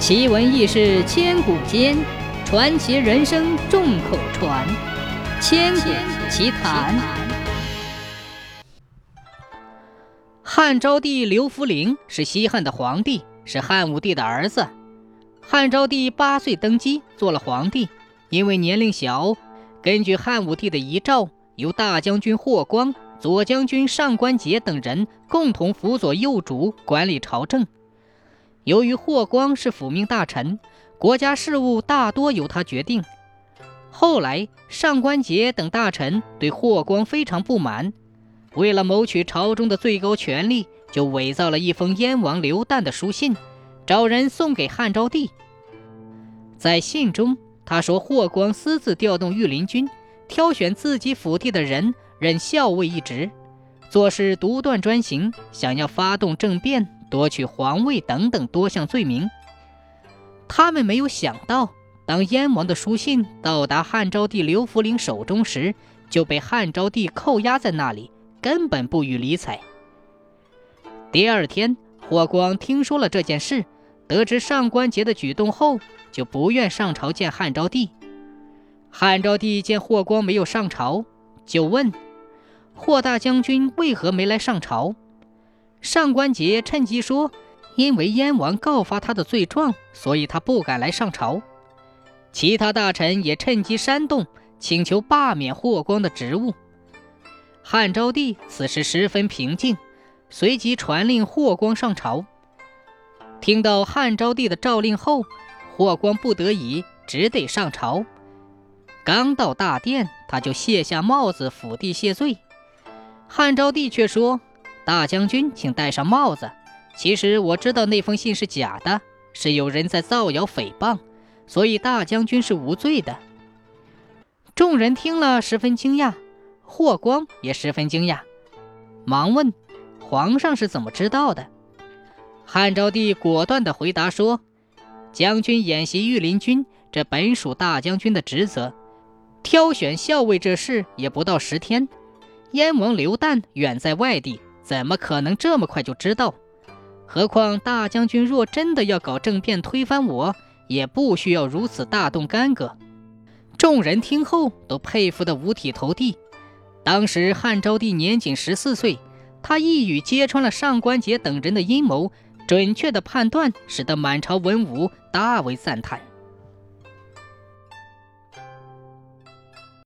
奇闻异事千古间，传奇人生众口传。千古奇谈。汉昭帝刘弗陵是西汉的皇帝，是汉武帝的儿子。汉昭帝八岁登基，做了皇帝。因为年龄小，根据汉武帝的遗诏，由大将军霍光、左将军上官桀等人共同辅佐幼主管理朝政。由于霍光是辅命大臣，国家事务大多由他决定。后来，上官桀等大臣对霍光非常不满，为了谋取朝中的最高权力，就伪造了一封燕王刘旦的书信，找人送给汉昭帝。在信中，他说霍光私自调动御林军，挑选自己府地的人任校尉一职，做事独断专行，想要发动政变。夺取皇位等等多项罪名，他们没有想到，当燕王的书信到达汉昭帝刘弗陵手中时，就被汉昭帝扣押在那里，根本不予理睬。第二天，霍光听说了这件事，得知上官桀的举动后，就不愿上朝见汉昭帝。汉昭帝见霍光没有上朝，就问：“霍大将军为何没来上朝？”上官桀趁机说：“因为燕王告发他的罪状，所以他不敢来上朝。”其他大臣也趁机煽动，请求罢免霍光的职务。汉昭帝此时十分平静，随即传令霍光上朝。听到汉昭帝的诏令后，霍光不得已只得上朝。刚到大殿，他就卸下帽子，伏地谢罪。汉昭帝却说。大将军，请戴上帽子。其实我知道那封信是假的，是有人在造谣诽谤，所以大将军是无罪的。众人听了十分惊讶，霍光也十分惊讶，忙问：“皇上是怎么知道的？”汉昭帝果断地回答说：“将军演习御林军，这本属大将军的职责。挑选校尉这事也不到十天，燕王刘旦远在外地。”怎么可能这么快就知道？何况大将军若真的要搞政变推翻我，也不需要如此大动干戈。众人听后都佩服得五体投地。当时汉昭帝年仅十四岁，他一语揭穿了上官桀等人的阴谋，准确的判断使得满朝文武大为赞叹。